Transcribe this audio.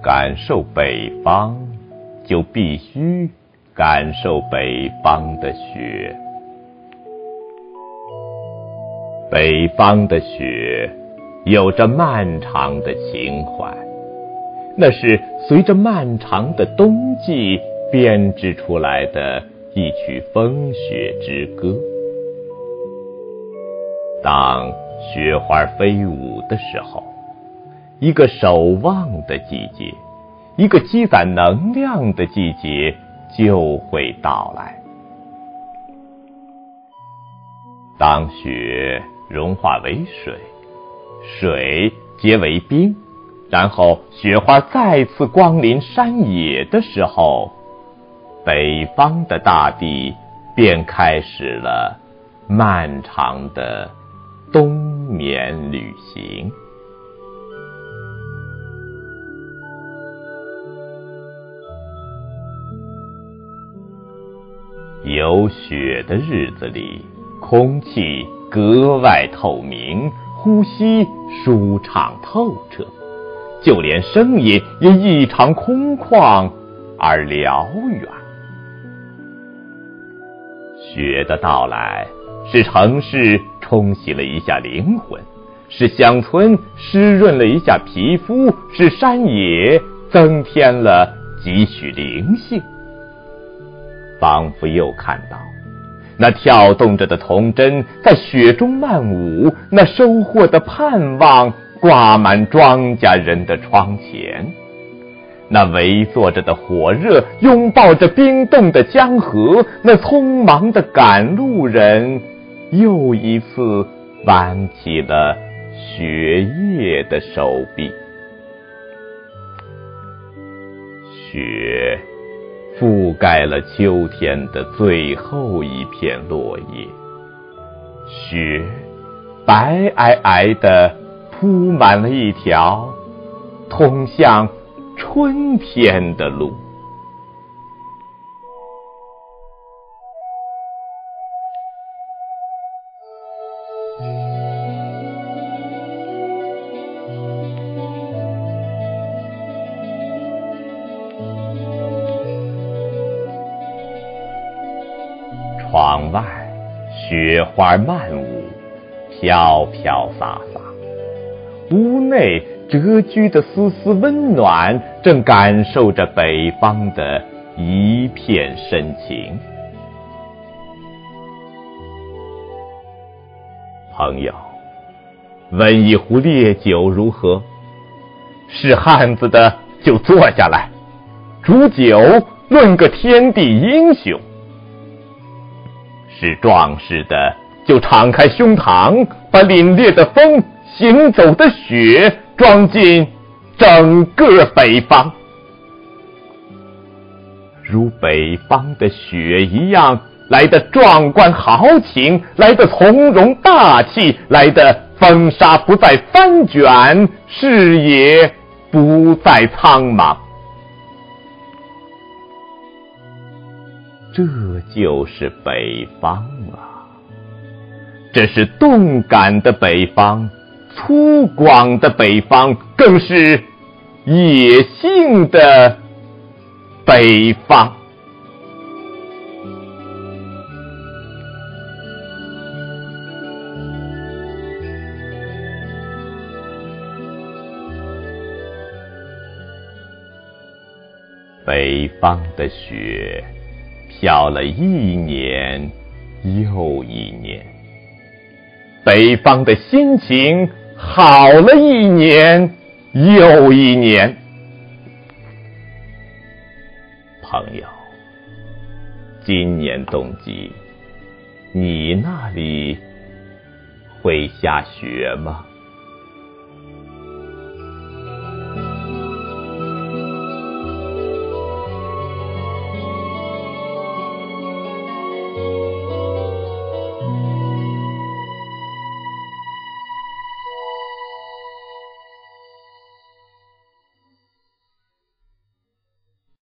感受北方，就必须感受北方的雪。北方的雪有着漫长的情怀，那是随着漫长的冬季编织出来的一曲风雪之歌。当雪花飞舞的时候。一个守望的季节，一个积攒能量的季节就会到来。当雪融化为水，水结为冰，然后雪花再次光临山野的时候，北方的大地便开始了漫长的冬眠旅行。有雪的日子里，空气格外透明，呼吸舒畅透彻，就连声音也异常空旷而辽远。雪的到来，使城市冲洗了一下灵魂，使乡村湿润了一下皮肤，使山野增添了几许灵性。仿佛又看到那跳动着的童真在雪中漫舞，那收获的盼望挂满庄稼人的窗前，那围坐着的火热拥抱着冰冻的江河，那匆忙的赶路人又一次挽起了雪夜的手臂，雪。覆盖了秋天的最后一片落叶，雪白皑皑的铺满了一条通向春天的路。窗外，雪花漫舞，飘飘洒洒。屋内蛰居的丝丝温暖，正感受着北方的一片深情。朋友，温一壶烈酒如何？是汉子的就坐下来，煮酒论个天地英雄。是壮士的，就敞开胸膛，把凛冽的风、行走的雪装进整个北方，如北方的雪一样来的壮观豪情，来的从容大气，来的风沙不再翻卷，视野不再苍茫。这就是北方啊！这是动感的北方，粗犷的北方，更是野性的北方。北方的雪。飘了一年又一年，北方的心情好了一年又一年。朋友，今年冬季，你那里会下雪吗？